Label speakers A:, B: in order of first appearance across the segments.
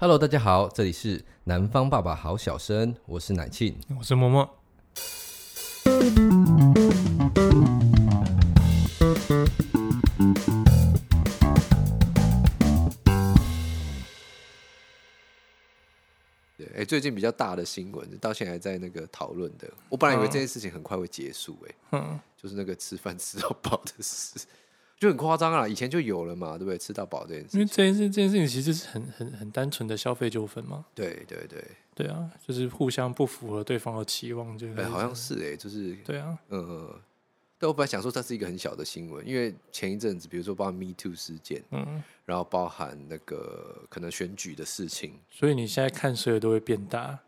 A: Hello，大家好，这里是南方爸爸好小生，我是奶庆，
B: 我是默默。
C: 对，哎，最近比较大的新闻，到现在还在那个讨论的。我本来以为这件事情很快会结束，哎，嗯，就是那个吃饭吃到饱的事。就很夸张啊！以前就有了嘛，对不对？吃到饱这件事，
B: 因为这件事这件事情其实是很很很单纯的消费纠纷嘛。
C: 对对对
B: 对啊，就是互相不符合对方的期望，就哎，
C: 好像是哎，就是
B: 对啊，
C: 嗯，但我本来想说它是一个很小的新闻，因为前一阵子，比如说包含 Me Too 事件，嗯，然后包含那个可能选举的事情，
B: 所以你现在看所有都会变大，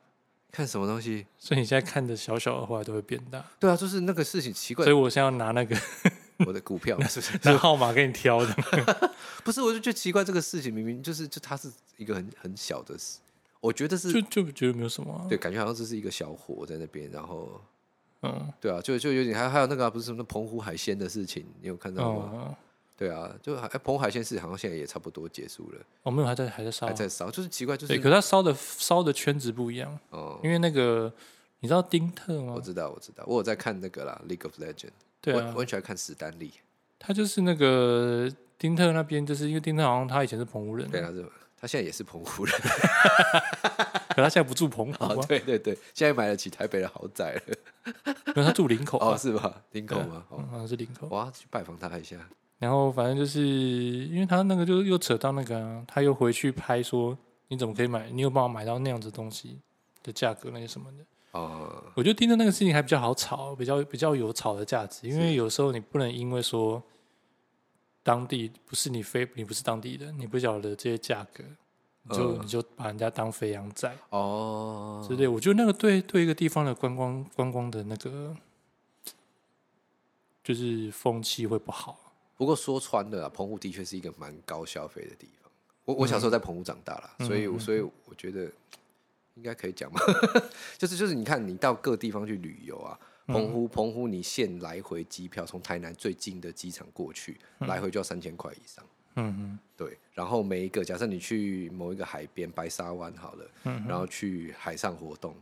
C: 看什么东西？
B: 所以你现在看的小小的话都会变大。
C: 对啊，就是那个事情奇怪，
B: 所以我现在要拿那个。
C: 我的股票是不是？
B: 拿号码给你挑的？
C: 不是，我就觉得奇怪，这个事情明明就是就它是一个很很小的事，我觉得是
B: 就就觉得没有什么、啊，
C: 对，感觉好像这是一个小火在那边，然后嗯，对啊，就就有点还还有那个、啊、不是什么澎湖海鲜的事情，你有看到吗？嗯、对啊，就哎，澎湖海鲜事情好像现在也差不多结束了，
B: 哦，没有，还在还在烧，
C: 还在烧，就是奇怪，就是
B: 可是它烧的烧的圈子不一样哦，因为那个你知道丁特吗？
C: 我知道，我知道，我有在看那个啦，《League of Legends》，
B: 对啊，
C: 我很喜欢看史丹利。
B: 他就是那个丁特那边，就是因为丁特好像他以前是澎湖人，
C: 对他，是他现在也是澎湖人，
B: 可他现在不住澎湖、啊
C: 哦、对对对，现在买得起台北的豪宅了，
B: 因为他住林口、啊、
C: 哦，是吧？林口吗？
B: 好像是林口，
C: 我要去拜访他一下。
B: 然后反正就是因为他那个就又扯到那个、啊，他又回去拍说，你怎么可以买？你有办法买到那样子东西的价格那些什么的。哦，我觉得盯着那个事情还比较好炒，比较比较有炒的价值，因为有时候你不能因为说当地不是你非你不是当地的，你不晓得这些价格，你就、嗯、你就把人家当肥羊宰哦之类。我觉得那个对对一个地方的观光观光的那个就是风气会不好。
C: 不过说穿了，澎湖的确是一个蛮高消费的地方。我我小时候在澎湖长大了，嗯、所以所以我觉得。应该可以讲吧？就是就是，你看，你到各地方去旅游啊，澎湖澎湖，你现来回机票从台南最近的机场过去，来回就要三千块以上。嗯嗯，对。然后每一个，假设你去某一个海边，白沙湾好了，然后去海上活动，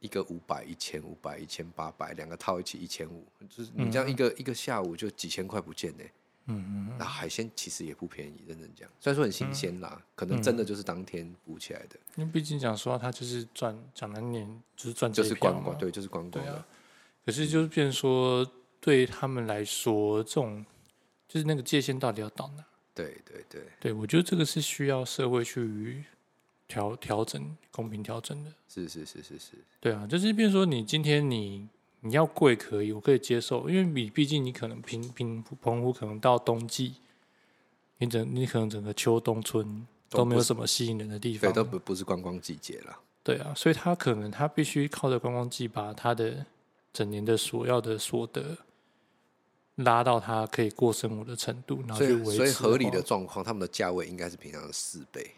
C: 一个五百、一千五百、一千八百，两个套一起一千五，就是你这样一个一个下午就几千块不见呢。嗯嗯，那海鲜其实也不便宜，认真讲，虽然说很新鲜啦，嗯、可能真的就是当天捕起来的。
B: 因为毕竟讲说它就是赚，讲难听就是赚，
C: 就是观光，对，就是观光的、啊。
B: 可是就是变成说，对他们来说，这种就是那个界限到底要到哪？
C: 对对对，
B: 对我觉得这个是需要社会去调调整、公平调整的。
C: 是是是是是，
B: 对啊，就是变成说你今天你。你要贵可以，我可以接受，因为你毕竟你可能平平澎湖可能到冬季，你整你可能整个秋冬春都没有什么吸引人的地方，
C: 对，都不不是观光季节了。
B: 对啊，所以他可能他必须靠着观光季把他的整年的所要的所得拉到他可以过生活的程度，然后去维持。
C: 所以合理的状况，他们的价位应该是平常的四倍，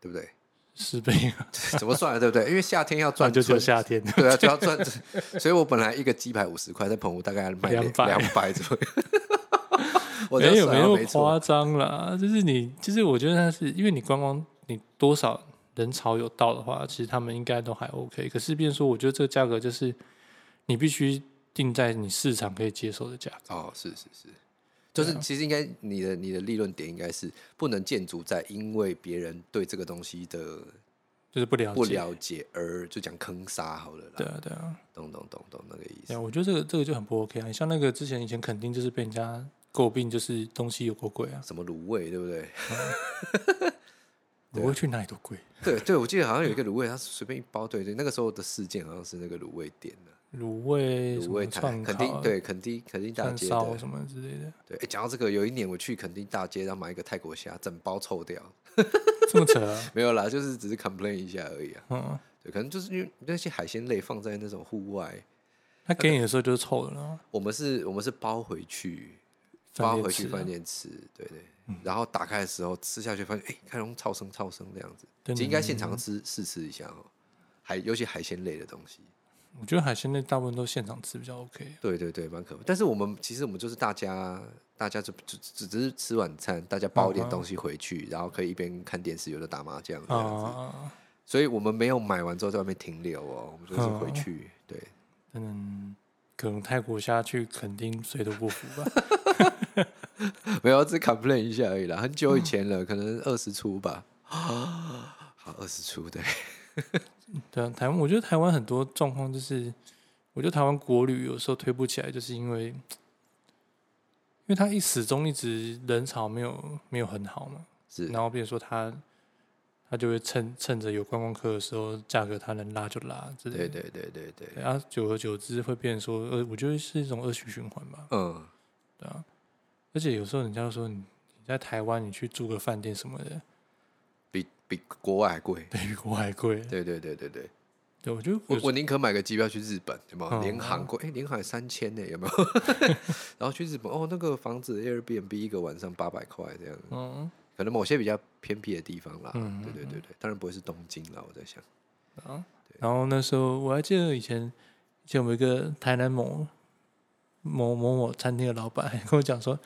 C: 对不对？
B: 十倍
C: 怎么算的？对不对？因为夏天要赚，
B: 就只有夏天。
C: 对啊，就要赚。所以我本来一个鸡排五十块，在澎湖大概卖两百两百左右。
B: 我没有没那么夸张啦，就是你，就是我觉得它是因为你观光，你多少人潮有到的话，其实他们应该都还 OK。可是，变说，我觉得这个价格就是你必须定在你市场可以接受的价格。
C: 哦，是是是。就是其实应该你的你的利润点应该是不能建筑在因为别人对这个东西的，
B: 就是不了解
C: 不了解而就讲坑杀好了啦。
B: 对啊对啊，
C: 懂懂懂懂那个意思。
B: 对啊，我觉得这个这个就很不 OK 啊。你像那个之前以前肯定就是被人家诟病，就是东西有够贵啊，
C: 什么卤味对不对？
B: 卤味去哪里都贵。
C: 对对，我记得好像有一个卤味，它随便一包，对对，那个时候的事件好像是那个卤味店的。
B: 卤味、
C: 卤味摊，肯定对肯定肯定大街的
B: 什么之类的。
C: 对，讲到这个，有一年我去肯定大街，然后买一个泰国虾，整包臭掉。
B: 这么扯啊？
C: 没有啦，就是只是 complain 一下而已啊。嗯，对，可能就是因为那些海鲜类放在那种户外，
B: 他给你的时候就是臭的了。
C: 我们是，我们是包回去，包回去饭店吃。对对。然后打开的时候吃下去，发现哎，看龙超生超生这样子，其实应该现场吃试吃一下哦。海，尤其海鲜类的东西。我
B: 觉得海鲜类大部分都现场吃比较 OK。
C: 对对对，蛮可怕。但是我们其实我们就是大家大家就只只只是吃晚餐，大家包一点东西回去，然后可以一边看电视，有的打麻将这样子。所以我们没有买完之后在外面停留哦，我们就是回去。对，
B: 嗯，可能泰国下去肯定水都不服吧。
C: 没有，只 complain 一下而已啦，很久以前了，可能二十出吧。好，二十出对。
B: 对啊，台湾，我觉得台湾很多状况就是，我觉得台湾国旅有时候推不起来，就是因为，因为他一始终一直人潮没有没有很好嘛，
C: 是，
B: 然后比如说他他就会趁趁着有观光客的时候，价格他能拉就拉，对
C: 对对对对。对，
B: 然后久而久之会变成说，呃，我觉得是一种恶性循环吧，
C: 嗯，
B: 对啊，而且有时候人家说你你在台湾你去住个饭店什么的。
C: 比比国外还贵，
B: 对，比国外还贵。
C: 对对对对对，
B: 对我觉得
C: 我我宁可买个机票去日本，有没有？联航贵，哎，联航三千呢，有没有？然后去日本，哦，那个房子 Airbnb 一个晚上八百块这样，嗯，可能某些比较偏僻的地方啦，嗯，对对对对，当然不会是东京啦，我在想。
B: 啊，然后那时候我还记得以前，以前我们一个台南某某某某餐厅的老板跟我讲说，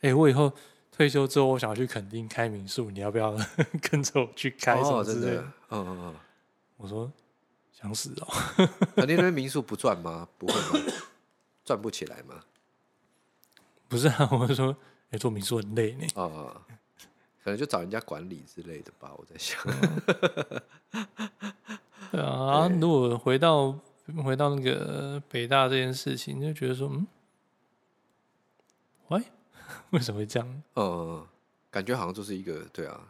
B: 哎，我以后。退休之后，我想要去垦丁开民宿，你要不要 跟着我去开什么之类的？嗯嗯嗯。我说想死哦。
C: 垦丁那边民宿不赚吗？不会吗？赚不起来吗？
B: 不是啊，我是说，哎，做民宿很累呢。
C: 哦，可能就找人家管理之类的吧，我在想。
B: 对啊，如果回到回到那个北大这件事情，就觉得说，嗯，喂。为什么会这样？
C: 呃，感觉好像就是一个对啊。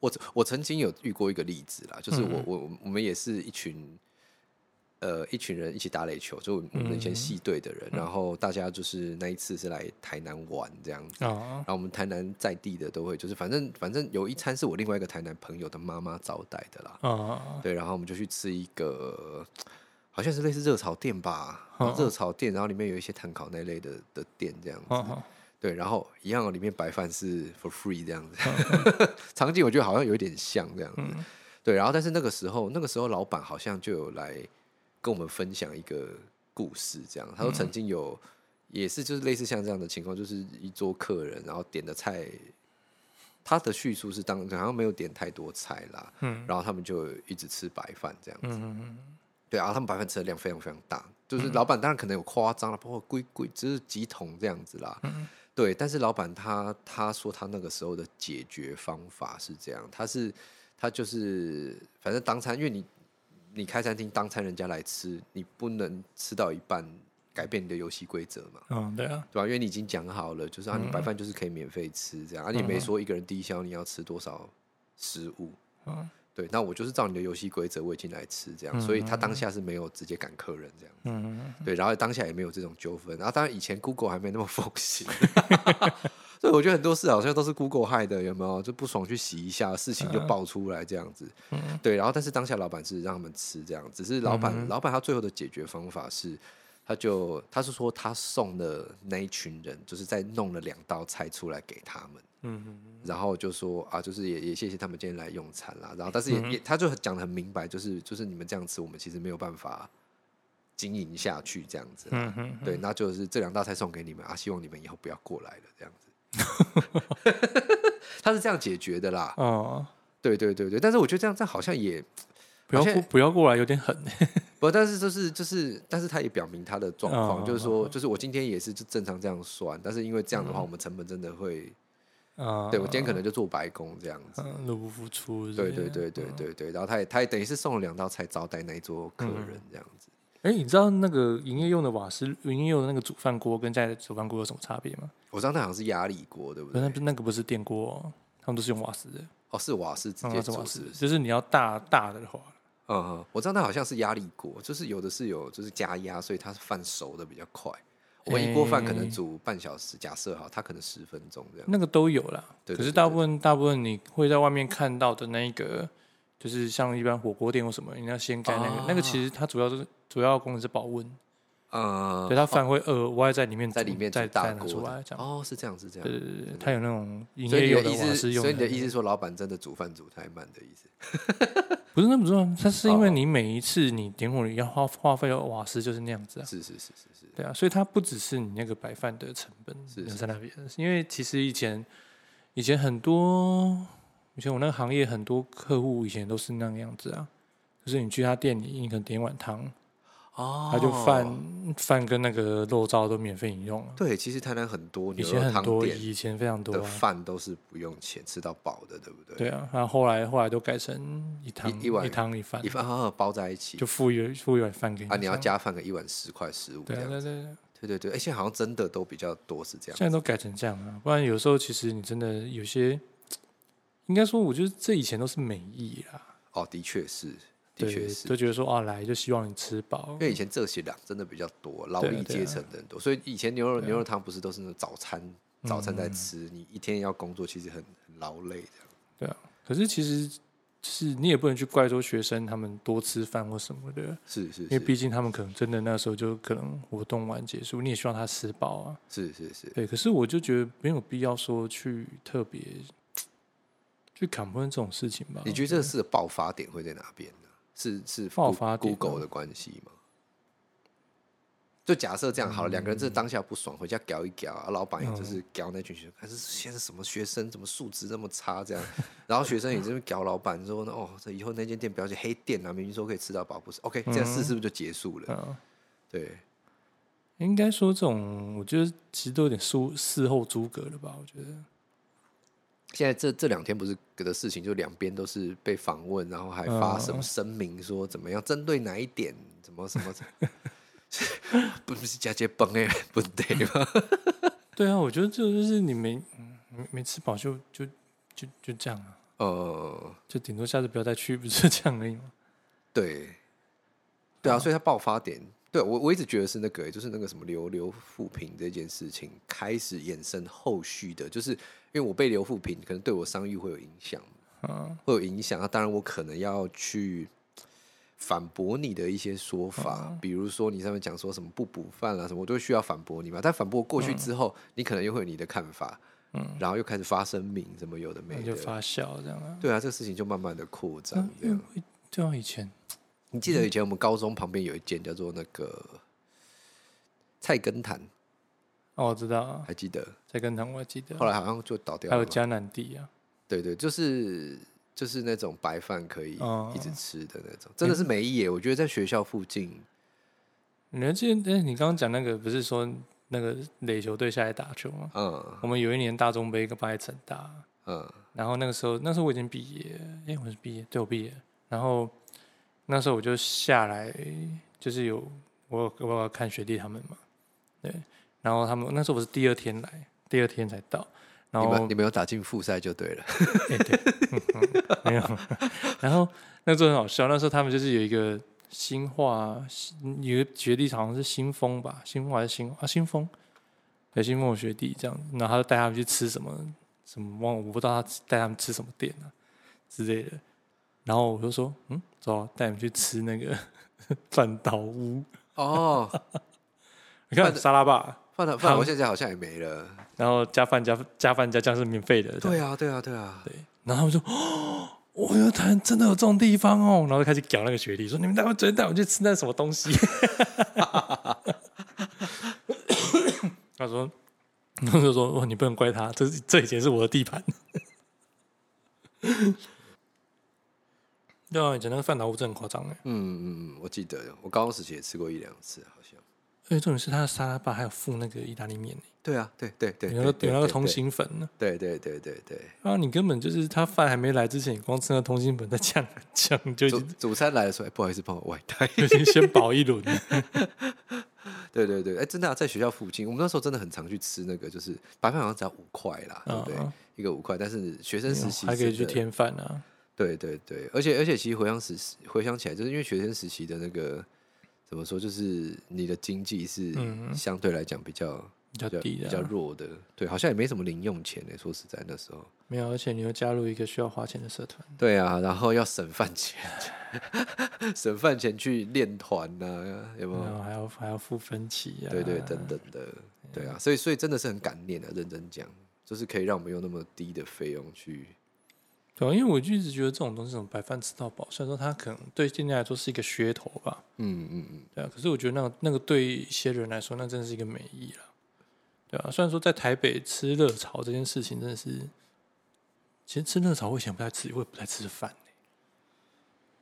C: 我我曾经有遇过一个例子啦，就是我我我们也是一群呃一群人一起打垒球，就我们以前系队的人，然后大家就是那一次是来台南玩这样子，然后我们台南在地的都会就是反正反正有一餐是我另外一个台南朋友的妈妈招待的啦，对，然后我们就去吃一个好像是类似热炒店吧，热炒店，然后里面有一些碳烤那类的的店这样子。对，然后一样，里面白饭是 for free 这样子，场景我觉得好像有一点像这样子。嗯、对，然后但是那个时候，那个时候老板好像就有来跟我们分享一个故事，这样他说曾经有也是就是类似像这样的情况，就是一桌客人，然后点的菜，他的叙述是当好像没有点太多菜啦，嗯，然后他们就一直吃白饭这样子，嗯嗯对啊，他们白饭吃的量非常非常大，就是老板当然可能有夸张了，包括贵贵只是几桶这样子啦，嗯对，但是老板他他说他那个时候的解决方法是这样，他是他就是反正当餐，因为你你开餐厅当餐，人家来吃，你不能吃到一半改变你的游戏规则嘛。
B: 嗯，对啊，
C: 对吧？因为你已经讲好了，就是啊，你白饭就是可以免费吃这样，而、嗯啊、你没说一个人低消你要吃多少食物。嗯。对，那我就是照你的游戏规则，我已经来吃这样，嗯、所以他当下是没有直接赶客人这样子。嗯、对，然后当下也没有这种纠纷。然后当然以前 Google 还没那么风行，所以我觉得很多事好像都是 Google 害的，有没有？就不爽去洗一下，事情就爆出来这样子。嗯、对，然后但是当下老板是让他们吃这样，只是老板、嗯、老板他最后的解决方法是，他就他是说他送的那一群人，就是在弄了两道菜出来给他们。嗯嗯，然后就说啊，就是也也谢谢他们今天来用餐啦。然后，但是也、嗯、也，他就讲的很明白，就是就是你们这样吃，我们其实没有办法经营下去这样子。嗯哼，对，那就是这两道菜送给你们啊，希望你们以后不要过来了这样子。他是这样解决的啦。哦，对对对对，但是我觉得这样这样好像也
B: 不要不要过来，有点狠。
C: 不，但是就是就是，但是他也表明他的状况，哦、就是说，就是我今天也是就正常这样算，但是因为这样的话，我们成本真的会。啊，对我今天可能就做白工这样子，
B: 入不敷出。
C: 对对对对对对，然后他也他也等于是送了两道菜招待那一桌客人这样子。
B: 哎，你知道那个营业用的瓦斯，营业用的那个煮饭锅跟家里的煮饭锅有什么差别吗？
C: 我知道那好像是压力锅，对不对？
B: 那那个不是电锅，他们都是用瓦斯的。
C: 哦，是瓦斯直接是瓦斯，
B: 就是你要大大的话，
C: 嗯嗯，我知道那好像是压力锅，就是有的是有就是加压，所以它是饭熟的比较快。我一锅饭可能煮半小时，假设哈，它可能十分钟这样。
B: 那个都有啦，可是大部分大部分你会在外面看到的那个，就是像一般火锅店或什么，你要先盖那个，那个其实它主要是主要功能是保温。
C: 呃，
B: 对，它饭会额外在里面
C: 在里面
B: 再
C: 大
B: 拿出来，这样。
C: 哦，是这样是这样，
B: 对对对，它有那
C: 种营
B: 业用的
C: 你的意思，
B: 用
C: 所以你的意思说，老板真的煮饭煮太慢的意思？
B: 不是那么重要，它是因为你每一次你点火你要花花费的瓦斯就是那样子啊，
C: 是是是是是，
B: 对啊，所以它不只是你那个白饭的成本是在那边，因为其实以前以前很多以前我那个行业很多客户以前都是那个样子啊，就是你去他店里，你可能点一碗汤。哦，他就饭饭跟那个肉燥都免费饮用了。
C: 对，其实台南很多，
B: 以前很多，以前非常多的
C: 饭都是不用钱，吃到饱的，对不对？
B: 对啊，然后后来后来都改成一汤
C: 一碗
B: 一汤一饭，
C: 一饭包在一起，
B: 就付一付一碗饭给你。
C: 啊，你要加饭个一碗十块十五，
B: 对对对
C: 对对对。哎，现在好像真的都比较多是这样，
B: 现在都改成这样啊。不然有时候其实你真的有些，应该说，我觉得这以前都是美意啦。
C: 哦，的确是。
B: 对，就觉得说啊，来就希望你吃饱。因
C: 为以前这些量真的比较多，劳力阶层的人多，所以以前牛肉牛肉汤不是都是那种早餐早餐在吃，你一天要工作，其实很很劳累这样。
B: 对啊，可是其实是你也不能去怪说学生他们多吃饭或什么的，
C: 是是，
B: 因为毕竟他们可能真的那时候就可能活动完结束，你也希望他吃饱啊。
C: 是是是，
B: 对。可是我就觉得没有必要说去特别 去砍分这种事情吧。
C: 你觉得这个事的爆发点会在哪边？是是
B: 爆发
C: Google 的关系吗？就假设这样好了，两、嗯、个人这当下不爽，回家搞一搞啊，老板也就是搞那群学生，还、嗯、是现在什么学生怎么素质这么差这样，然后学生也就是搞老板说哦，这以后那间店不要去黑店啊，明明说可以吃到饱，不是 OK，这样事是不是就结束了？嗯、对，
B: 应该说这种，我觉得其实都有点事事后诸葛了吧？我觉得。
C: 现在这这两天不是的事情，就两边都是被访问，然后还发什么声明说怎么样，针对哪一点，怎么什么，不是假结崩哎，不对吗？
B: 对啊，我觉得这就是你没没没吃饱就就就就这样啊，
C: 呃，
B: 就顶多下次不要再去，不是这样而已吗？
C: 对，对啊，所以它爆发点。对我，我一直觉得是那个，就是那个什么刘刘富平这件事情开始衍生后续的，就是因为我被刘富平，可能对我商誉会有影响，嗯，会有影响。那当然，我可能要去反驳你的一些说法，嗯、比如说你上面讲说什么不补饭啊什么，我都需要反驳你嘛。但反驳过去之后，嗯、你可能又会有你的看法，嗯，然后又开始发声明，什么有的没的，
B: 就发酵这样啊。
C: 对啊，这个事情就慢慢的扩张，这样。
B: 对啊，以前。
C: 你记得以前我们高中旁边有一间叫做那个菜根谭？
B: 哦，我知道啊，
C: 还记得
B: 菜根谭，我还记得。
C: 后来好像就倒掉了。
B: 还有迦南地啊，
C: 对对，就是就是那种白饭可以一直吃的那种，真的是没意义。我觉得在学校附近，
B: 你还记得？哎，你刚刚讲那个不是说那个垒球队下来打球吗？嗯，我们有一年大中杯跟八一成大，嗯，然后那个时候那时候我已经毕业，哎，我是毕业，对我毕业，然后。那时候我就下来，就是有我我要看学弟他们嘛，对，然后他们那时候我是第二天来，第二天才到，然后
C: 你们你们有打进复赛就对了，
B: 欸、对、嗯嗯，没有，然后那时候很好笑，那时候他们就是有一个新化，有个学弟好像是新丰吧，新丰还是新啊新丰，对新丰学弟这样，然后他就带他们去吃什么什么，忘了我不知道他带他们吃什么店啊之类的。然后我就说，嗯，走、啊，带你们去吃那个 饭岛屋
C: 哦。
B: 你看沙拉吧，
C: 饭岛饭岛屋现在好像也没了。
B: 然后加饭加加饭加酱是免费的。
C: 对啊，对啊，对啊。
B: 对。然后他们说，哦，我有台真的有这种地方哦。然后就开始讲那个学弟，说你们待会直接带我去吃那什么东西。他说，他就说，哦，你不能怪他，这这以前是我的地盘。对啊，以前那个饭岛屋真的很夸张哎。
C: 嗯嗯嗯，我记得我高中时期也吃过一两次，好像。
B: 而且重点是他的沙拉吧还有附那个意大利面。
C: 对啊，对对对，
B: 有那个有那个通心粉呢。
C: 对对对对对。
B: 啊，你根本就是他饭还没来之前，你光吃那通心粉在酱酱就。
C: 主主餐来的时候，哎不好意思，帮我外带，
B: 先先饱一轮。
C: 对对对，哎，真的啊在学校附近，我们那时候真的很常去吃那个，就是白饭好像只要五块啦，对不对？一个五块，但是学生时期
B: 还可以去添饭啊。
C: 对对对，而且而且，其实回想时回想起来，就是因为学生时期的那个怎么说，就是你的经济是相对来讲比较、嗯、
B: 比较低的、啊、
C: 比较弱的，对，好像也没什么零用钱呢。说实在，那时候
B: 没有，而且你又加入一个需要花钱的社团，
C: 对啊，然后要省饭钱，省饭钱去练团呐，有没有？
B: 还要还要付分期啊，
C: 对对，等等的，对啊，所以所以真的是很感念的，认真讲，就是可以让我们用那么低的费用去。
B: 对啊，因为我就一直觉得这种东西，这种白饭吃到饱，虽然说它可能对店家来说是一个噱头吧，
C: 嗯嗯嗯，
B: 对啊，可是我觉得那个那个对一些人来说，那真的是一个美意了，对啊，虽然说在台北吃热炒这件事情真的是，其实吃热炒我以前不太吃，我也不太吃饭。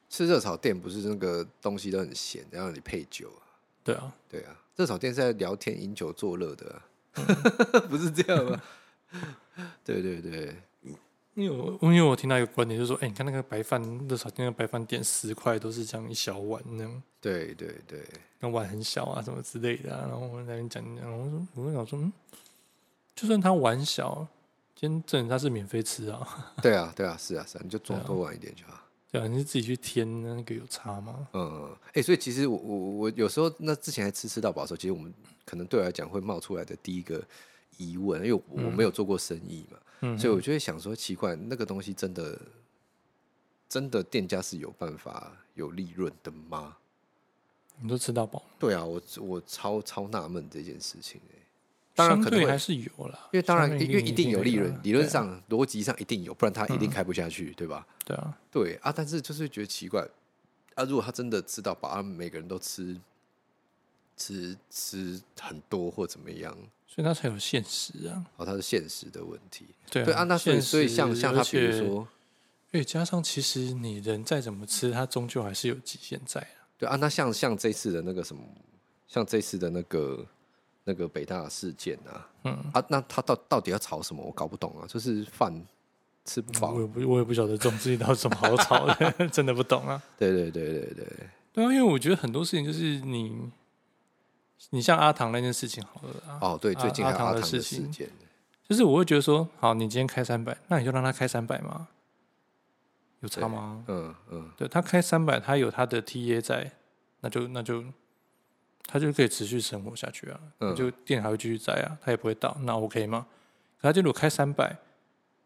C: 吃热炒店不是那个东西都很咸，然后你配酒啊？
B: 对啊，
C: 对啊，热炒店是在聊天、饮酒作乐的、啊，嗯、不是这样吗？对 对对。
B: 因为我因为我听到一个观点，就是说，哎、欸，你看那个白饭热炒店，那个白饭点十块都是这样一小碗那样。
C: 对对对，
B: 那碗很小啊，什么之类的、啊。然后我在那边讲，然后我说，我跟想说，嗯，就算他碗小，今天证人他是免费吃啊。
C: 对啊，对啊，是啊，是啊，你就做多碗一点就好。
B: 对啊，你是自己去添那个有差吗？
C: 嗯，哎、欸，所以其实我我我有时候那之前还吃吃到饱的时候，其实我们可能对我来讲会冒出来的第一个疑问，因为我没有做过生意嘛。嗯所以我就会想说，奇怪，那个东西真的，真的店家是有办法有利润的吗？
B: 你都吃到饱？
C: 对啊，我我超超纳闷这件事情哎。当然可能
B: 还是有啦，
C: 因为当然因为一定有利润，理论上逻辑上一定有，不然他一定开不下去，对吧？
B: 对啊，
C: 对啊，但是就是觉得奇怪啊，如果他真的吃到饱，啊，每个人都吃吃吃很多或怎么样？
B: 所以它才有现实啊！
C: 哦，它是现实的问题。
B: 对啊，
C: 对啊，那所以所以像像他，比如说，
B: 对，加上其实你人再怎么吃，它终究还是有极限在啊。
C: 对啊，那像像这次的那个什么，像这次的那个那个北大事件啊，嗯啊，那他到到底要炒什么？我搞不懂啊，就是饭吃不饱。
B: 我也不我也不晓得这种事情到底什么好炒的，真的不懂啊。
C: 对对对对对
B: 对啊，因为我觉得很多事情就是你。你像阿唐那件事情好了啊，
C: 哦对，最近阿唐
B: 的事情，就是我会觉得说，好，你今天开三百，那你就让他开三百嘛，有差吗？
C: 嗯嗯，
B: 对他开三百，他有他的 TA 在，那就那就他就可以持续生活下去啊，嗯、就店还会继续在啊，他也不会倒，那 OK 吗？可他就如果开三百，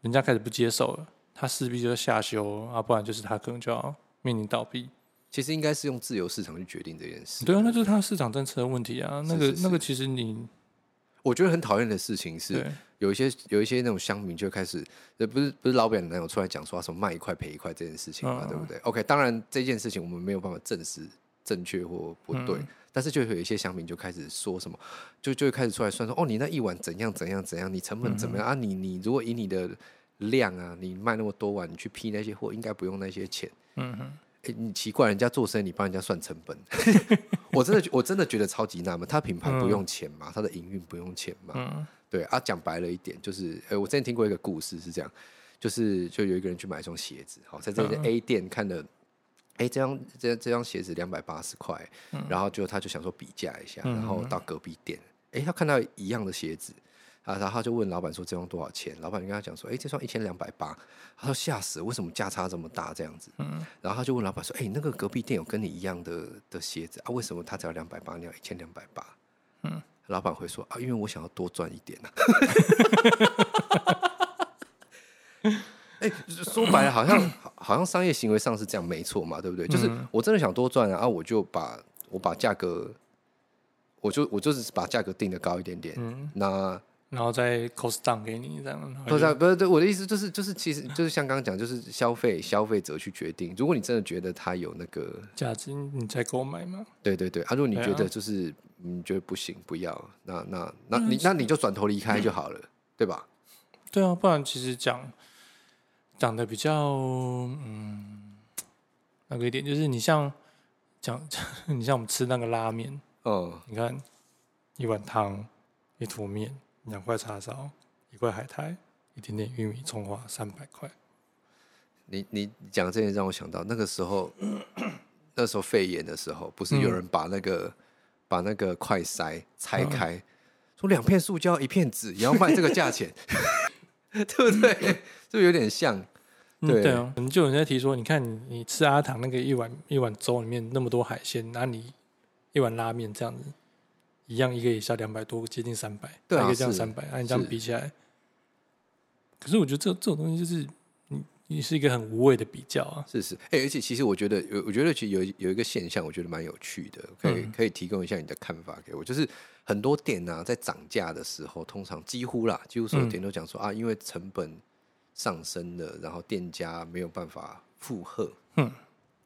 B: 人家开始不接受了，他势必就要下修啊，不然就是他可能就要面临倒闭。
C: 其实应该是用自由市场去决定这件事。
B: 对啊，那就是他市场政策的问题啊。那个那个，其实你，
C: 我觉得很讨厌的事情是，有一些有一些那种乡民就开始，不是不是老板男友出来讲说什么卖一块赔一块这件事情嘛，嗯、对不对？OK，当然这件事情我们没有办法证实正确或不对，嗯、但是就有一些乡民就开始说什么，就就会开始出来算说，哦，你那一碗怎样怎样怎样，你成本怎么样、嗯、啊？你你如果以你的量啊，你卖那么多碗，你去批那些货，应该不用那些钱。嗯哼。欸、你奇怪，人家做生意，你帮人家算成本，我真的我真的觉得超级纳闷。他品牌不用钱嘛？他的营运不用钱嘛？嗯、对啊，讲白了一点，就是，哎、欸，我之前听过一个故事是这样，就是就有一个人去买一双鞋子，好，在这个 A 店看了，哎、欸，这双这这双鞋子两百八十块，然后就他就想说比价一下，然后到隔壁店，哎、欸，他看到一样的鞋子。啊，然后他就问老板说：“这双多少钱？”老板就跟他讲说：“哎，这双一千两百八。”他说：“吓死！为什么价差这么大？这样子。”嗯。然后他就问老板说：“哎，那个隔壁店有跟你一样的的鞋子啊？为什么他只要两百八，你要一千两百八？”嗯。老板会说：“啊，因为我想要多赚一点呐。”哎，说白了，好像好像商业行为上是这样，没错嘛，对不对？就是我真的想多赚啊，啊，我就把我把价格，我就我就是把价格定的高一点点。嗯。那。
B: 然后再 cost down 给你这样，
C: 不是不是，对我的意思就是就是其实就是像刚刚讲，就是消费消费者去决定。如果你真的觉得它有那个
B: 价值，你再购买嘛。
C: 对对对，啊，如果你觉得就是你觉得不行，不要，那那那你那你就转头离开就好了，对吧？
B: 对啊，不然其实讲讲的比较嗯那个一点，就是你像讲 你像我们吃那个拉面，嗯，你看一碗汤一坨面。两块叉烧，一块海苔，一点点玉米葱花，三百块。
C: 你你讲这些让我想到那个时候，那时候肺炎的时候，不是有人把那个、嗯、把那个快筛拆开，嗯、说两片塑胶一片纸也要卖这个价钱，对不对？就有点像，对、嗯、对啊。
B: 就有人在提说，你看你你吃阿唐那个一碗一碗粥里面那么多海鲜，那你一碗拉面这样子。一样一个也下两百多，接近三百，一个这样三百，按你这样比起来，可是我觉得这这种东西就是你你是一个很无谓的比较啊，
C: 是是，哎、欸，而且其实我觉得有，我觉得其实有有一个现象，我觉得蛮有趣的，可以、嗯、可以提供一下你的看法给我，就是很多店呢、啊、在涨价的时候，通常几乎啦，几乎所有店都讲说、嗯、啊，因为成本上升了，然后店家没有办法负荷，嗯，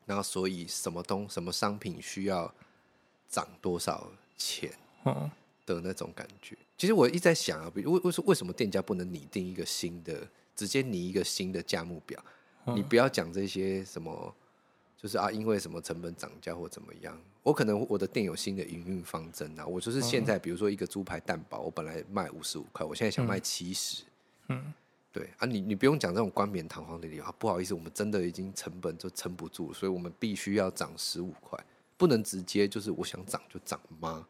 C: 然后所以什么东什么商品需要涨多少钱，嗯的那种感觉。其实我一直在想啊，比如为为为什么店家不能拟定一个新的，直接拟一个新的价目表？嗯、你不要讲这些什么，就是啊，因为什么成本涨价或怎么样。我可能我的店有新的营运方针啊，我就是现在比如说一个猪排蛋堡，我本来卖五十五块，我现在想卖七十，嗯。对啊你，你你不用讲这种冠冕堂皇的理由啊，不好意思，我们真的已经成本就撑不住，所以我们必须要涨十五块，不能直接就是我想涨就涨吗？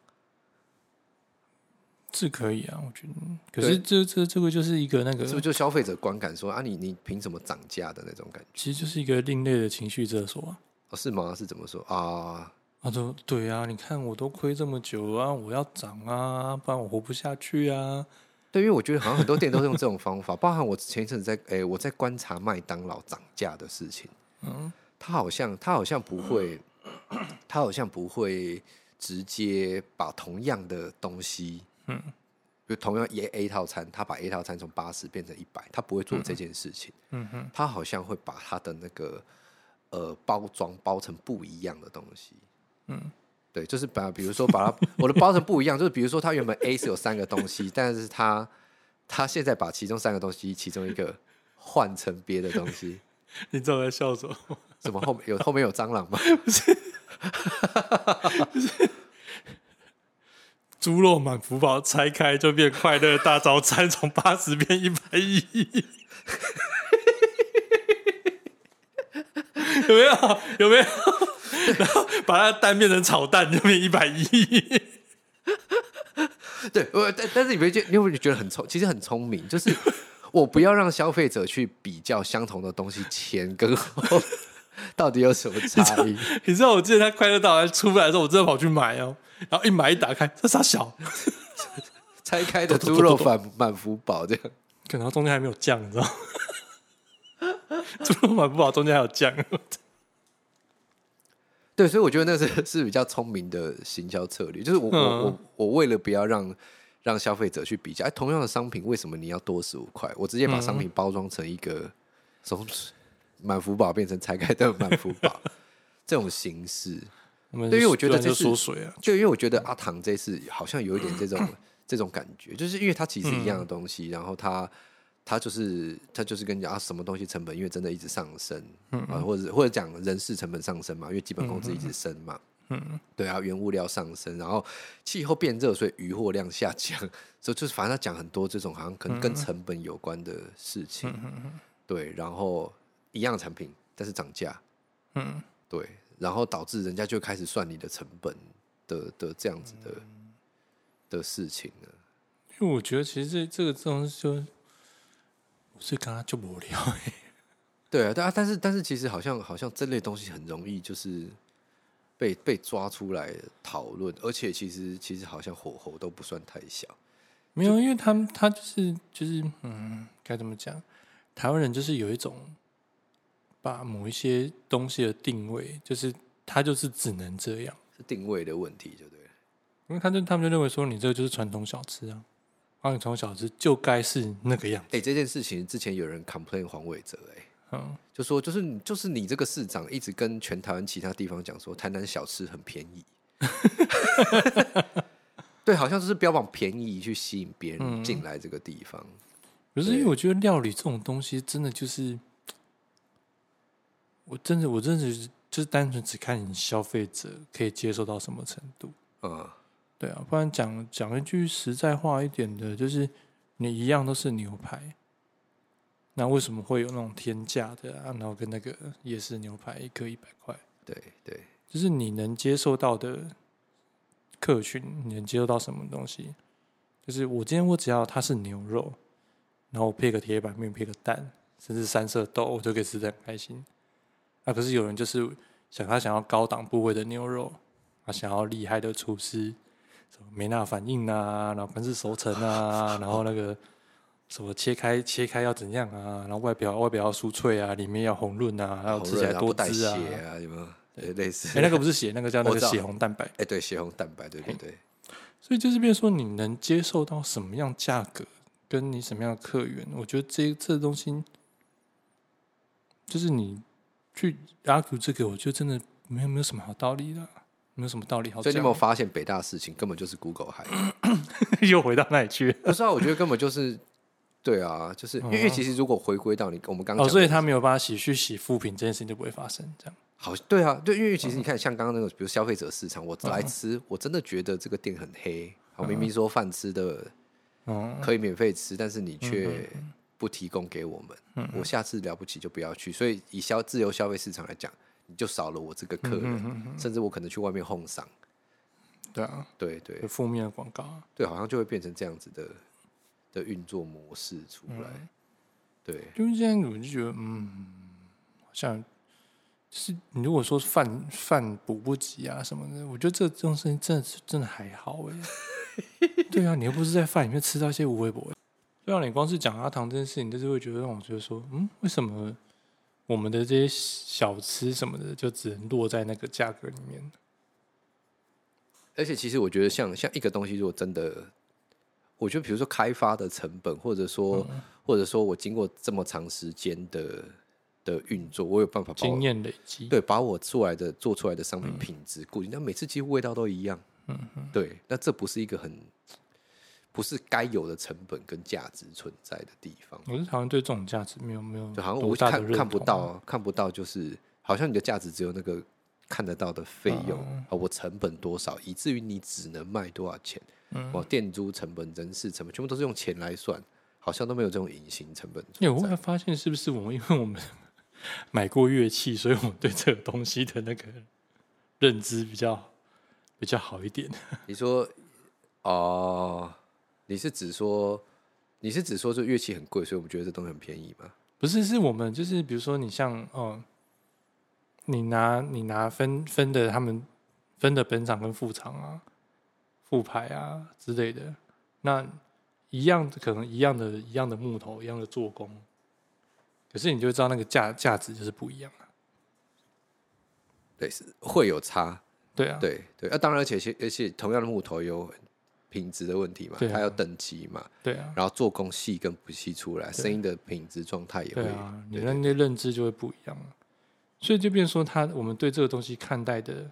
B: 是可以啊，我觉得。可是这这这个就是一个那个，
C: 是不是就消费者观感说啊你，你你凭什么涨价的那种感觉？
B: 其实就是一个另类的情绪勒索啊。
C: 哦，是吗？是怎么说啊？
B: 他说对啊，你看我都亏这么久啊，我要涨啊，不然我活不下去啊。
C: 对，因为我觉得好像很多店都是用这种方法，包含我前一阵子在哎，我在观察麦当劳涨价的事情。嗯，他好像他好像不会，他好像不会直接把同样的东西，嗯，就同样一 A 套餐，他把 A 套餐从八十变成一百，他不会做这件事情。嗯哼，他好像会把他的那个呃包装包成不一样的东西。嗯。对，就是把，比如说把它，我的包成不一样，就是比如说它原本 A 是有三个东西，但是它它现在把其中三个东西其中一个换成别的东西。
B: 你知道我在笑什么？
C: 什么后面有后面有蟑螂吗？
B: 不是，不是，猪肉满福包拆开就变快乐大早餐，从八十变一百一，有没有？有没有？然后把它蛋变成炒蛋，就变一百一。
C: 对，我但但是你别觉，因为你觉得很聪，其实很聪明，就是我不要让消费者去比较相同的东西前跟后到底有什么差异。
B: 你知道我记得他快乐大餐出来的时候，我真的跑去买哦，然后一买一打开，这啥小
C: 拆开的猪肉满满福宝这样，
B: 可能中间还没有酱，你知道吗？猪肉满福宝中间还有酱。
C: 对，所以我觉得那是是比较聪明的行销策略，就是我、嗯、我我我为了不要让让消费者去比较，哎，同样的商品为什么你要多十五块？我直接把商品包装成一个从满福宝变成拆开的满福宝 这种形式。对于我觉得这是缩水啊，就因为我觉得阿唐这次好像有一点这种 这种感觉，就是因为它其实一样的东西，然后它。他就是他就是跟你讲啊，什么东西成本因为真的一直上升，啊，或者或者讲人事成本上升嘛，因为基本工资一直升嘛，嗯，嗯。对啊，原物料上升，然后气候变热，所以渔获量下降，所以就是反正他讲很多这种好像可能跟成本有关的事情，对，然后一样的产品但是涨价，嗯，对，然后导致人家就开始算你的成本的的这样子的的事情了，
B: 因为我觉得其实这这个东西就。所以刚刚就无聊，
C: 对啊，但但是但是其实好像好像这类东西很容易就是被被抓出来讨论，而且其实其实好像火候都不算太小。
B: 没有，因为他们他就是就是嗯，该怎么讲？台湾人就是有一种把某一些东西的定位，就是它就是只能这样，
C: 是定位的问题，就对了。
B: 因为他就他们就认为说，你这个就是传统小吃啊。黄永从小吃就该是那个样子。
C: 哎、欸，这件事情之前有人 complain 黄伟哲，哎，嗯，就说就是你就是你这个市长一直跟全台湾其他地方讲说，台南小吃很便宜。对，好像就是标榜便宜去吸引别人进来这个地方。
B: 可、嗯、是因为我觉得料理这种东西，真的就是，我真的我真的是就是单纯只看你消费者可以接受到什么程度，嗯。对啊，不然讲讲一句实在话一点的，就是你一样都是牛排，那为什么会有那种天价的啊？然后跟那个夜市牛排一颗一百块，
C: 对对，
B: 就是你能接受到的客群，你能接受到什么东西？就是我今天我只要它是牛肉，然后我配个铁板面，配个蛋，甚至三色豆，我就可以吃的很开心。啊，可是有人就是想他想要高档部位的牛肉，他想要厉害的厨师。什么梅纳反应啊，然后干式熟成啊，然后那个什么切开切开要怎样啊，然后外表外表要酥脆啊，里面要红润啊，然后吃起来多汁啊，
C: 啊有没有？类似，
B: 哎，那个不是血，那个叫那个血红蛋白。
C: 哎，对，血红蛋白，对对对。
B: 所以就是，变说你能接受到什么样价格，跟你什么样的客源，我觉得这这东西，就是你去 argue 这个，我觉得真的没有没有什么好道理的，没有什么道理好。
C: 所以你有没有发现，北大事情根本就是 Google 害，
B: 又回到那里去？
C: 不是啊，我觉得根本就是，对啊，就是因为其实如果回归到你我们刚刚，
B: 哦，所以他没有办法洗去洗负评，这件事情就不会发生，这样。
C: 好，对啊，对，因为其实你看，像刚刚那个，比如消费者市场，我来吃，嗯、我真的觉得这个店很黑。我，明明说饭吃的，可以免费吃，但是你却不提供给我们，嗯、我下次了不起就不要去。所以以消自由消费市场来讲，你就少了我这个客人，嗯嗯嗯、甚至我可能去外面哄赏。
B: 对啊，
C: 对对，
B: 负面的广告，
C: 对，好像就会变成这样子的的运作模式出来。嗯、对，
B: 因为现在我就觉得，嗯，好像。是你如果说饭饭补不及啊什么的，我觉得这这种事情真的是真的还好哎。对啊，你又不是在饭里面吃到一些无微博。对啊，你光是讲阿唐这件事情，就是会觉得让我觉得说，嗯，为什么我们的这些小吃什么的，就只能落在那个价格里面？
C: 而且其实我觉得像，像像一个东西，如果真的，我觉得比如说开发的成本，或者说，嗯、或者说我经过这么长时间的。的运作，我有办法
B: 经验累积，
C: 对，把我出来的做出来的商品品质固定，那、嗯、每次几乎味道都一样，嗯嗯，对，那这不是一个很不是该有的成本跟价值存在的地方。
B: 我是好像对这种价值没有没有，
C: 就好像我看看不到看不到，就是好像你的价值只有那个看得到的费用啊，嗯、我成本多少，以至于你只能卖多少钱，嗯，我店租成本、人事成本全部都是用钱来算，好像都没有这种隐形成本。
B: 哎，我发现是不是我们因为我们。买过乐器，所以我们对这个东西的那个认知比较比较好一点。
C: 你说哦、呃，你是指说你是指说这乐器很贵，所以我们觉得这东西很便宜吗？
B: 不是，是我们就是比如说你像哦、呃，你拿你拿分分的他们分的本厂跟副厂啊、副牌啊之类的，那一样可能一样的一样的木头，一样的做工。可是你就知道那个价价值就是不一样啊，
C: 对，是会有差，
B: 对啊，
C: 对对，啊，当然，而且而且同样的木头有品质的问题嘛，啊，它有等级嘛，
B: 对啊，
C: 然后做工细跟不细出来，声音的品质状态也会，对啊，
B: 你那那认知就会不一样了，所以就变成说，他我们对这个东西看待的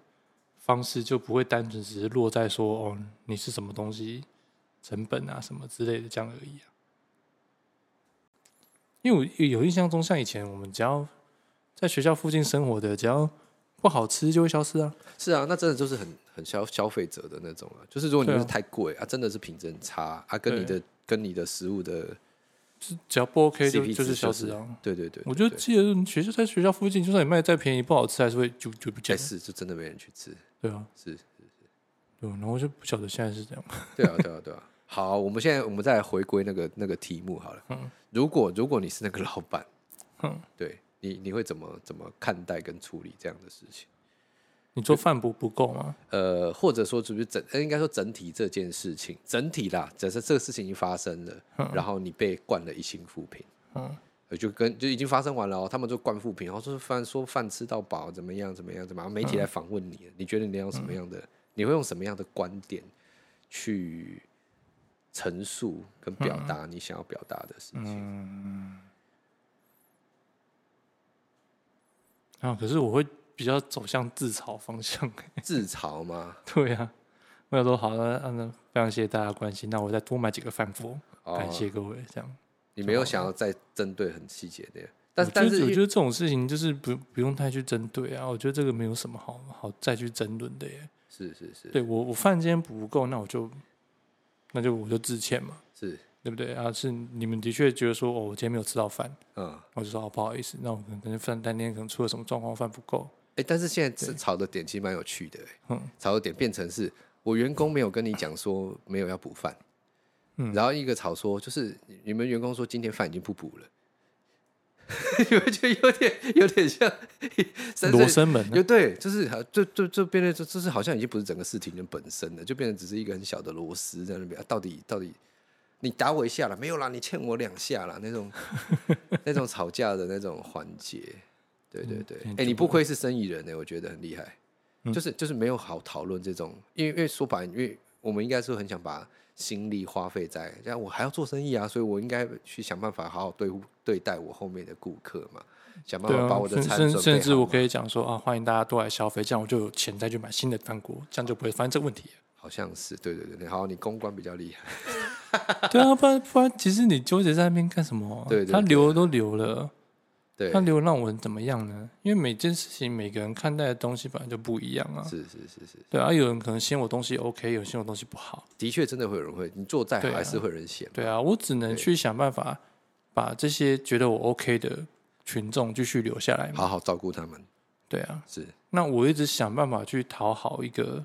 B: 方式就不会单纯只是落在说哦，你是什么东西成本啊什么之类的这样而已啊。因为我有印象中，像以前我们只要在学校附近生活的，只要不好吃就会消失啊。
C: 是啊，那真的就是很很消消费者的那种啊。就是如果你是太贵啊，啊，真的是品质很差啊，跟你的跟你的食物的，
B: 只要不 OK 就就是消失啊。
C: 对对对，
B: 我觉得记得学校在学校附近，就算你卖再便宜，不好吃还是会就就不见。
C: 是，就真的没人去吃。
B: 对啊，
C: 是是是，
B: 对，然后就不晓得现在是这样。
C: 对啊，对啊，对啊。好，我们现在我们再来回归那个那个题目好了。嗯，如果如果你是那个老板，嗯，对你你会怎么怎么看待跟处理这样的事情？
B: 你做饭不不够吗？
C: 呃，或者说是不是整应该说整体这件事情整体啦，假设这个事情已经发生了，嗯、然后你被灌了一星负评，嗯，就跟就已经发生完了哦，他们就灌负评，然后说饭说饭吃到饱怎么样怎么样怎么样，媒体来访问你，嗯、你觉得你要什么样的？嗯、你会用什么样的观点去？陈述跟表达你想要表达的事情。嗯，
B: 啊，可是我会比较走向自嘲方向。
C: 自嘲吗？
B: 对呀、啊，我想说好了，那非常谢谢大家关心，那我再多买几个饭佛，哦、感谢各位。这样，
C: 你没有想要再针对很细节的，但是
B: 但是我觉得这种事情就是不不用太去针对啊，我觉得这个没有什么好好再去争论的耶。
C: 是是是，
B: 对我我饭今天补不够，那我就。那就我就致歉嘛，
C: 是
B: 对不对啊？是你们的确觉得说，哦，我今天没有吃到饭，
C: 嗯，
B: 我就说哦，不好意思，那我可能饭当天可能出了什么状况，饭不够。
C: 哎，但是现在炒的点其实蛮有趣的，嗯，炒的点变成是我员工没有跟你讲说没有要补饭，嗯，然后一个炒说就是你们员工说今天饭已经不补了，你会觉得有点有点像
B: 罗生门，
C: 有对，就是就就就变得就就是好像已经不是整个事情的本身了，就变成只是一个很小的螺丝在那边、啊。到底到底你打我一下了没有啦？你欠我两下啦，那种 那种吵架的那种环节。对对对，哎、嗯欸，你不愧是生意人呢、欸，我觉得很厉害。嗯、就是就是没有好讨论这种，因为因为说白，因为我们应该是很想把心力花费在，这样我还要做生意啊，所以我应该去想办法好好对对待我后面的顾客嘛，想办法把我的产品、啊、
B: 甚至我可以讲说啊，欢迎大家都来消费，这样我就有钱再去买新的蛋锅，这样就不会发生这个问题。
C: 好像是，对对对，好，你公关比较厉
B: 害。对啊，不然不然，其实你纠结在那边干什么？对，对，对，他留都留了。对，那流浪文怎么样呢？因为每件事情每个人看待的东西本来就不一样啊。
C: 是是是是。
B: 对啊，有人可能嫌我东西 OK，有人嫌我东西不好。
C: 的确，真的会有人会，你做再好还是会有人嫌。
B: 对啊，我只能去想办法把这些觉得我 OK 的群众继续留下来，
C: 好好照顾他们。
B: 对啊，
C: 是。
B: 那我一直想办法去讨好一个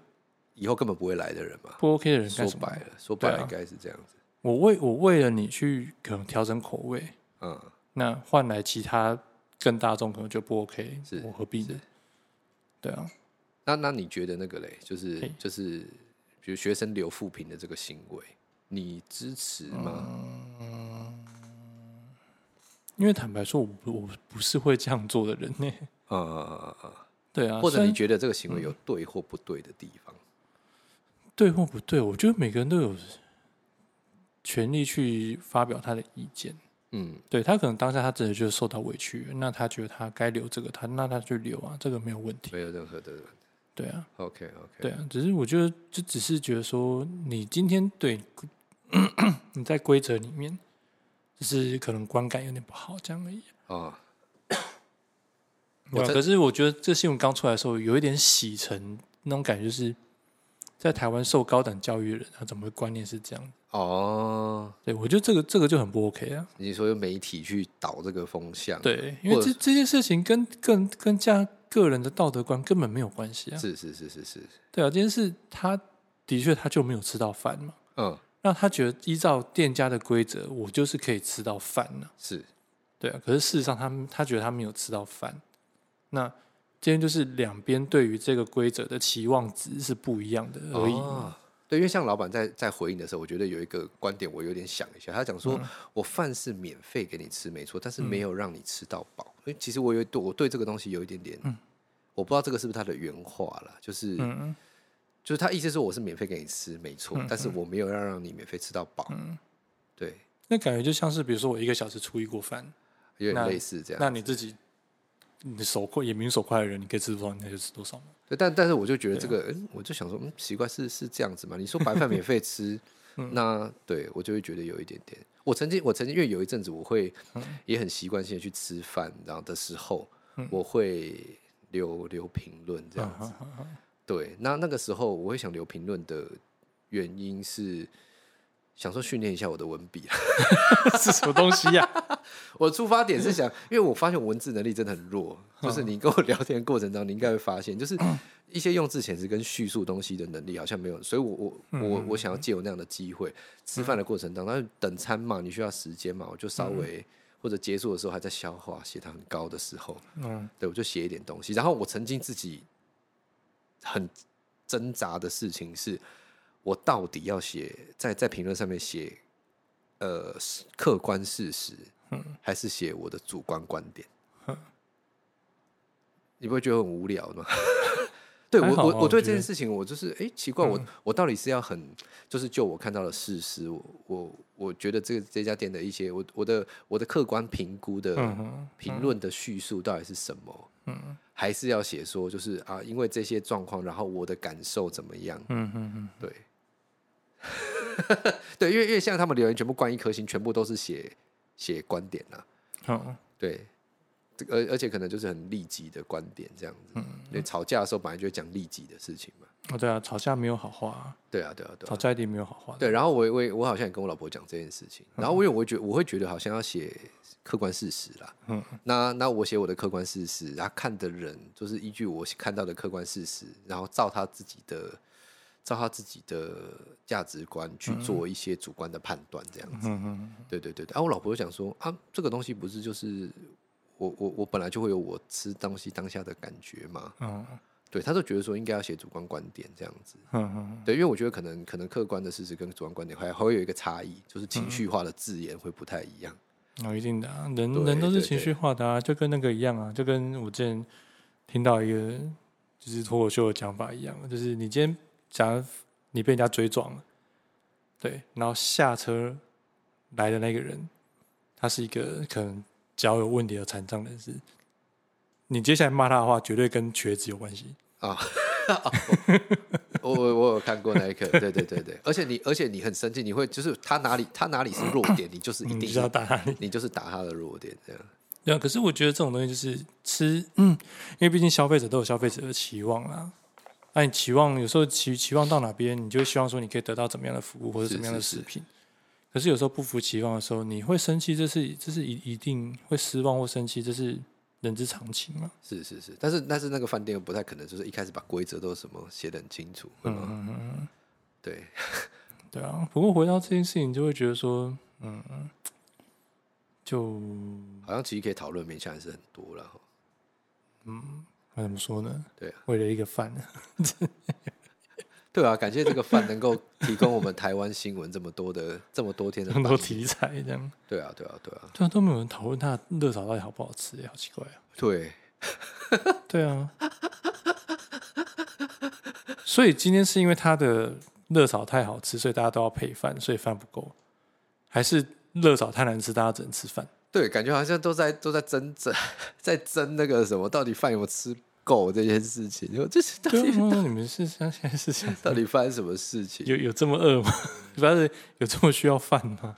C: 以后根本不会来的人嘛。
B: 不 OK 的人，
C: 说白了，说白了应该是这样子。
B: 我为我为了你去可能调整口味，嗯，那换来其他。更大众可能就不 OK，是我何必呢？对啊，
C: 那那你觉得那个嘞，就是就是，比如学生留负评的这个行为，你支持吗？
B: 嗯，因为坦白说，我不我不是会这样做的人呢。啊啊啊啊！对啊，
C: 或者你觉得这个行为有对或不对的地方？
B: 对或不对？我觉得每个人都有权利去发表他的意见。嗯，对他可能当下他真的就受到委屈，那他觉得他该留这个，他那他就留啊，这个没有问题，
C: 没有任何的，
B: 对啊
C: ，OK OK，
B: 对啊，只是我觉得就只是觉得说，你今天对 你在规则里面，就是可能观感有点不好这样而已。啊。可是我觉得这新闻刚出来的时候，有一点洗尘那种感觉，就是在台湾受高等教育的人，他怎么会观念是这样？哦，对，我觉得这个这个就很不 OK 啊！
C: 你说用媒体去导这个风向，
B: 对，因为这这件事情跟跟跟家个人的道德观根本没有关系啊！
C: 是是是是是，
B: 对啊，这件事他的确他就没有吃到饭嘛，嗯，那他觉得依照店家的规则，我就是可以吃到饭呢，
C: 是，
B: 对啊，可是事实上他他觉得他没有吃到饭，那今天就是两边对于这个规则的期望值是不一样的而已。哦
C: 对，因为像老板在在回应的时候，我觉得有一个观点，我有点想一下。他讲说：“嗯、我饭是免费给你吃，没错，但是没有让你吃到饱。嗯”因为其实我有对我对这个东西有一点点，嗯、我不知道这个是不是他的原话了，就是，嗯、就是他意思说我是免费给你吃，没错，嗯、但是我没有要让你免费吃到饱。嗯、对，
B: 那感觉就像是比如说我一个小时出一锅饭，
C: 有点类似这样。
B: 那你自己。你手快眼明手快的人，你可以吃多少，你就吃多少。
C: 对，但但是我就觉得这个，我就想说，嗯，奇怪，是是这样子吗？你说白饭免费吃，嗯、那对我就会觉得有一点点。我曾经，我曾经，因为有一阵子，我会也很习惯性的去吃饭，然后的时候，嗯、我会留留评论这样子。嗯、对，那那个时候我会想留评论的原因是。想说训练一下我的文笔
B: 是什么东西呀、啊？
C: 我出发点是想，因为我发现我文字能力真的很弱。就是你跟我聊天的过程中，你应该会发现，就是一些用字遣词跟叙述东西的能力好像没有。所以我我我我想要借有那样的机会，吃饭的过程当中，等餐嘛，你需要时间嘛，我就稍微或者结束的时候还在消化，血糖很高的时候，嗯，对，我就写一点东西。然后我曾经自己很挣扎的事情是。我到底要写在在评论上面写，呃，客观事实，嗯、还是写我的主观观点？嗯、你不会觉得很无聊吗？对我我我对这件事情，我就是哎、欸，奇怪，我、嗯、我到底是要很，就是就我看到的事实，我我我觉得这个这家店的一些我我的我的客观评估的评论的叙述到底是什么？嗯、还是要写说就是啊，因为这些状况，然后我的感受怎么样？嗯嗯嗯，对。对，因为因为现在他们留言全部关一颗星，全部都是写写观点呐、啊。嗯，对，这而而且可能就是很利己的观点这样子。嗯，因为吵架的时候本来就会讲利己的事情嘛。
B: 哦，对啊，吵架没有好话、啊。
C: 对啊，对啊，对啊，
B: 吵架一定没有好话。
C: 对，然后我我我好像也跟我老婆讲这件事情，然后我因为我会觉得我会觉得好像要写客观事实啦。嗯，那那我写我的客观事实，然后看的人就是依据我看到的客观事实，然后照他自己的。照他自己的价值观去做一些主观的判断，这样子。嗯嗯。对对对对。啊，我老婆就想说啊，这个东西不是就是我我我本来就会有我吃东西当下的感觉嘛。
B: 嗯，
C: 对，他就觉得说应该要写主观观点这样子。
B: 嗯嗯，
C: 对，因为我觉得可能可能客观的事实跟主观观点还还会有一个差异，就是情绪化的字眼会不太一样。
B: 哦，一定的啊，人人都是情绪化的啊，就跟那个一样啊，就跟我之前听到一个就是脱口秀的讲法一样，就是你今天假如你被人家追撞了，对，然后下车来的那个人，他是一个可能脚有问题的残障人士，你接下来骂他的话，绝对跟瘸子有关系啊。
C: 我我我有看过那一刻，对对对对，而且你而且你很生气，你会就是他哪里他哪里是弱点，你就是一定
B: 要打他，
C: 你就是打他的弱点这样。
B: 对啊，可是我觉得这种东西就是吃，嗯，因为毕竟消费者都有消费者的期望啊。那你期望有时候期期望到哪边，你就希望说你可以得到怎么样的服务或者怎么样的食品。是是是，可是有时候不服期望的时候，你会生气，这是这是一一定会失望或生气，这是。人之常情嘛，
C: 是是是，但是但是那个饭店又不太可能，就是一开始把规则都什么写的很清楚，嗯嗯嗯，对
B: 对啊。不过回到这件事情，就会觉得说，嗯嗯，就
C: 好像其实可以讨论面向还是很多了，
B: 嗯，那怎么说呢？
C: 对啊，
B: 为了一个饭。
C: 对啊，感谢这个饭能够提供我们台湾新闻这么多的这么多天的
B: 很多题材，这样。
C: 对啊，对啊，对啊，
B: 对啊，都没有人讨论它热炒到底好不好吃，好奇怪啊。
C: 对，
B: 对啊。所以今天是因为它的热炒太好吃，所以大家都要配饭，所以饭不够，还是热炒太难吃，大家只能吃饭？
C: 对，感觉好像都在都在争争，在争那个什么，到底饭有没有吃？够这件事情，就这是到底
B: 你们是现在是想
C: 到底发生什么事情？
B: 有有这么饿吗？反正有这么需要饭吗？